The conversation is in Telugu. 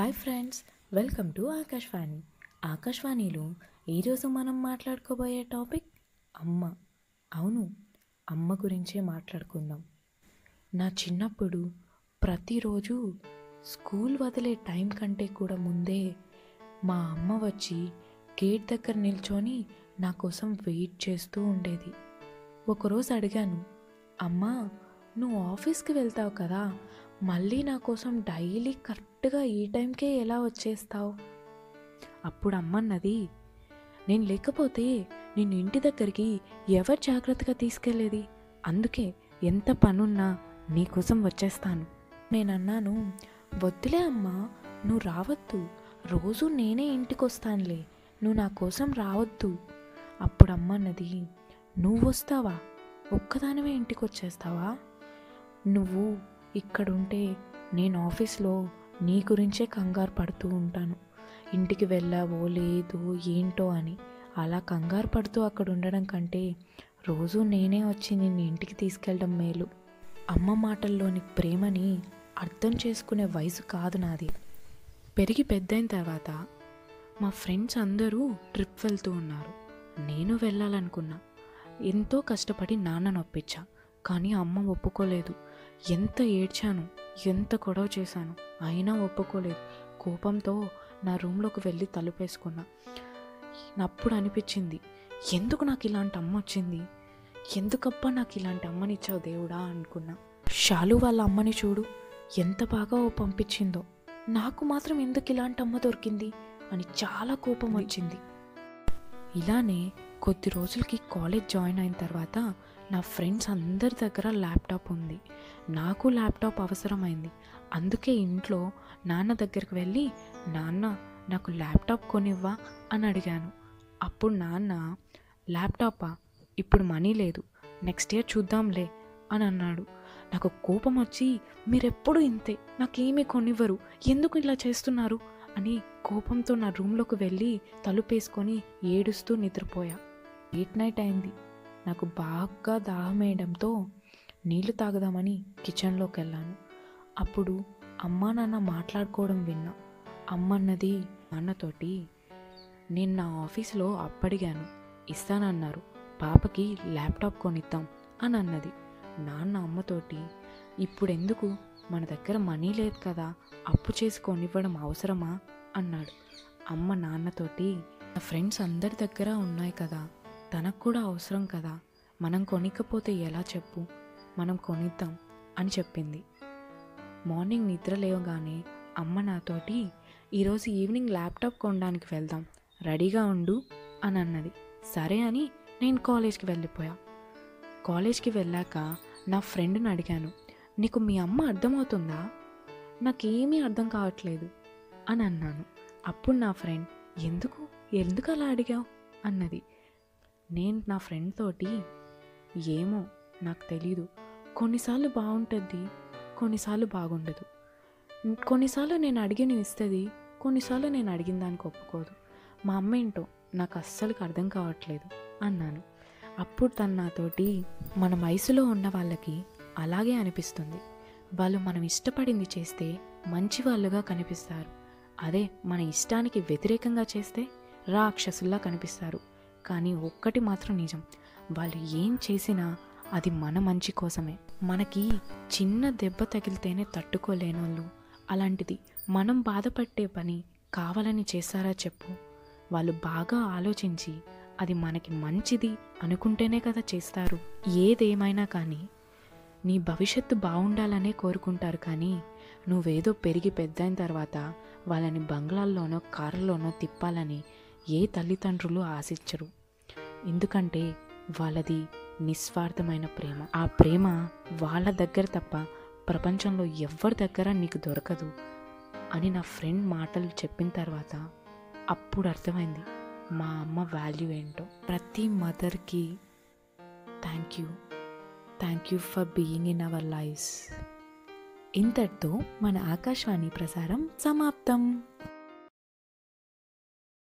Hi friends welcome to Akashvani. ఆకాశవాణిలో ఈరోజు మనం మాట్లాడుకోబోయే టాపిక్ అమ్మ. అవును అమ్మ గురించే మాట్లాడుకుందాం. నా చిన్నప్పుడు ప్రతిరోజు స్కూల్ వదిలే టైం కంటే కూడా ముందే మా అమ్మ వచ్చి గేట్ దగ్గర నిల్చొని నా కోసం వెయిట్ చేస్తూ ఉండేది. ఒకరోజు అడిగాను అమ్మా నువ్వు ఆఫీస్కి వెళ్తావు కదా మళ్ళీ నా కోసం డైలీ కరెక్ట్గా ఈ టైంకే ఎలా వచ్చేస్తావు? అప్పుడు అమ్మన్నది నేను లేకపోతే నేను ఇంటి దగ్గరికి ఎవరు జాగ్రత్తగా తీసుకెళ్ళేది? అందుకే ఎంత పనున్నా నీకోసం వచ్చేస్తాను. నేను అన్నాను వద్దులే అమ్మా నువ్వు రావద్దు. రోజు నేనే ఇంటికి వస్తానులే నువ్వు నా కోసం రావద్దు. అప్పుడు అమ్మన్నది నువ్వు వస్తావా ఒక్కదానివే ఇంటికి వచ్చేస్తావా నువ్వు ఇక్కడుంటే నేను ఆఫీస్లో నీ గురించే కంగారు పడుతూ ఉంటాను. ఇంటికి వెళ్ళావో లేదు ఏంటో అని. అలా కంగారు పడుతూ అక్కడ ఉండడం కంటే రోజు నేనే వచ్చి నిన్ను ఇంటికి తీసుకెళ్ళడం మేలు. అమ్మ మాటల్లోని ప్రేమని అర్థం చేసుకునే వయసు కాదు నాది. పెరిగి పెద్దయిన తర్వాత మా ఫ్రెండ్స్ అందరూ ట్రిప్ వెళ్తూ ఉన్నారు. నేను వెళ్ళాలనుకున్నా. ఎంతో కష్టపడి నాన్న నొప్పించా కానీ అమ్మ ఒప్పుకోలేదు. ఎంత ఏడ్చాను ఎంత గొడవ చేశాను అయినా ఒప్పుకోలేదు. కోపంతో నా రూమ్లోకి వెళ్ళి తలుపేసుకున్నా. అప్పుడు అనిపించింది ఎందుకు నాకు ఇలాంటి అమ్మ వచ్చింది? ఎందుకబ్బా నాకు ఇలాంటి అమ్మనిచ్చావు దేవుడా? అనుకున్నా. షాలు వాళ్ళ అమ్మని చూడు ఎంత బాగా ఓ పంపించిందో. నాకు మాత్రం ఎందుకు ఇలాంటి అమ్మ దొరికింది? అని చాలా కోపం వచ్చింది. ఇలానే కొద్ది రోజులకి కాలేజ్ జాయిన్ అయిన తర్వాత నా ఫ్రెండ్స్ అందరి దగ్గర ల్యాప్టాప్ ఉంది. నాకు ల్యాప్టాప్ అవసరమైంది. అందుకే ఇంట్లో నాన్న దగ్గరికి వెళ్ళి నాన్న నాకు ల్యాప్టాప్ కొనివ్వా? అని అడిగాను. అప్పుడు నాన్న ల్యాప్టాపా? ఇప్పుడు మనీ లేదు. నెక్స్ట్ ఇయర్ చూద్దాంలే అని అన్నాడు. నాకు కోపం వచ్చి మీరెప్పుడు ఇంతే. నాకేమీ కొనివ్వరు. ఎందుకు ఇలా చేస్తున్నారు? అని కోపంతో నా రూమ్లోకి వెళ్ళి తలుపేసుకొని ఏడుస్తూ నిద్రపోయా. లేట్ నైట్ అయింది. నాకు బాగా దాహం వేయడంతో నీళ్ళు తాగుదామని కిచెన్లోకి వెళ్ళాను. అప్పుడు అమ్మా నాన్న మాట్లాడుకోవడం విన్నా. అమ్మ అన్నది నాన్నతోటి నేను నా ఆఫీస్లో అప్పడిగాను. ఇస్తానన్నారు. పాపకి ల్యాప్టాప్ కొనిద్దాం అని అన్నది. నాన్న అమ్మతోటి ఇప్పుడెందుకు? మన దగ్గర మనీ లేదు కదా అప్పు చేసి కొనివ్వడం అవసరమా? అన్నాడు. అమ్మ నాన్నతోటి నా ఫ్రెండ్స్ అందరి దగ్గర ఉన్నాయి కదా తనకు కూడా అవసరం కదా? మనం కొనికపోతే ఎలా చెప్పు? మనం కొనిద్దాం అని చెప్పింది. మార్నింగ్ నిద్ర లేవగానే అమ్మ నాతోటి ఈరోజు ఈవినింగ్ ల్యాప్టాప్ కొనడానికి వెళ్దాం. రెడీగా ఉండు అని అన్నది. సరే అని నేను కాలేజ్కి వెళ్ళిపోయా. కాలేజ్కి వెళ్ళాక నా ఫ్రెండ్ని అడిగాను నీకు మీ అమ్మ అర్థమవుతుందా? నాకేమీ అర్థం కావట్లేదు అని అన్నాను. అప్పుడు నా ఫ్రెండ్ ఎందుకు? ఎందుకు అలా అడిగావు? అన్నది. నేను నా ఫ్రెండ్ తోటి ఏమో నాకు తెలీదు. కొన్నిసార్లు బాగుంటుంది కొన్నిసార్లు బాగుండదు. కొన్నిసార్లు నేను అడిగిన ఇస్తుంది కొన్నిసార్లు నేను అడిగిన దానికి ఒప్పుకోదు. మా అమ్మ ఏంటో నాకు అస్సలుకి అర్థం కావట్లేదు అన్నాను. అప్పుడు తను నాతోటి మన వయసులో ఉన్న వాళ్ళకి అలాగే అనిపిస్తుంది. వాళ్ళు మనం ఇష్టపడింది చేస్తే మంచి వాళ్ళుగా కనిపిస్తారు. అదే మన ఇష్టానికి వ్యతిరేకంగా చేస్తే రాక్షసుల్లా కనిపిస్తారు. కానీ ఒక్కటి మాత్రం నిజం. వాళ్ళు ఏం చేసినా అది మన మంచి కోసమే. మనకి చిన్న దెబ్బ తగిలితేనే తట్టుకోలేనోళ్ళు. అలాంటిది మనం బాధపట్టే పని కావాలని చేశారా చెప్పు. వాళ్ళు బాగా ఆలోచించి అది మనకి మంచిది అనుకుంటేనే కదా చేస్తారు. ఏదేమైనా కానీ నీ భవిష్యత్తు బాగుండాలనే కోరుకుంటారు కానీ నువ్వేదో పెరిగి పెద్దయిన తర్వాత వాళ్ళని బంగ్లాల్లోనో కారులోనో తిప్పాలని ఏ తల్లిదండ్రులు ఆశించరు. ఎందుకంటే వాళ్ళది నిస్వార్థమైన ప్రేమ. ఆ ప్రేమ వాళ్ళ దగ్గర తప్ప ప్రపంచంలో ఎవరి దగ్గర నీకు దొరకదు అని నా ఫ్రెండ్ మాటలు చెప్పిన తర్వాత అప్పుడు అర్థమైంది మా అమ్మ వాల్యూ ఏంటో. ప్రతి మదర్కి thank you thank you for being in our lives ఇంతటితో మన ఆకాశవాణి ప్రసారం సమాప్తం.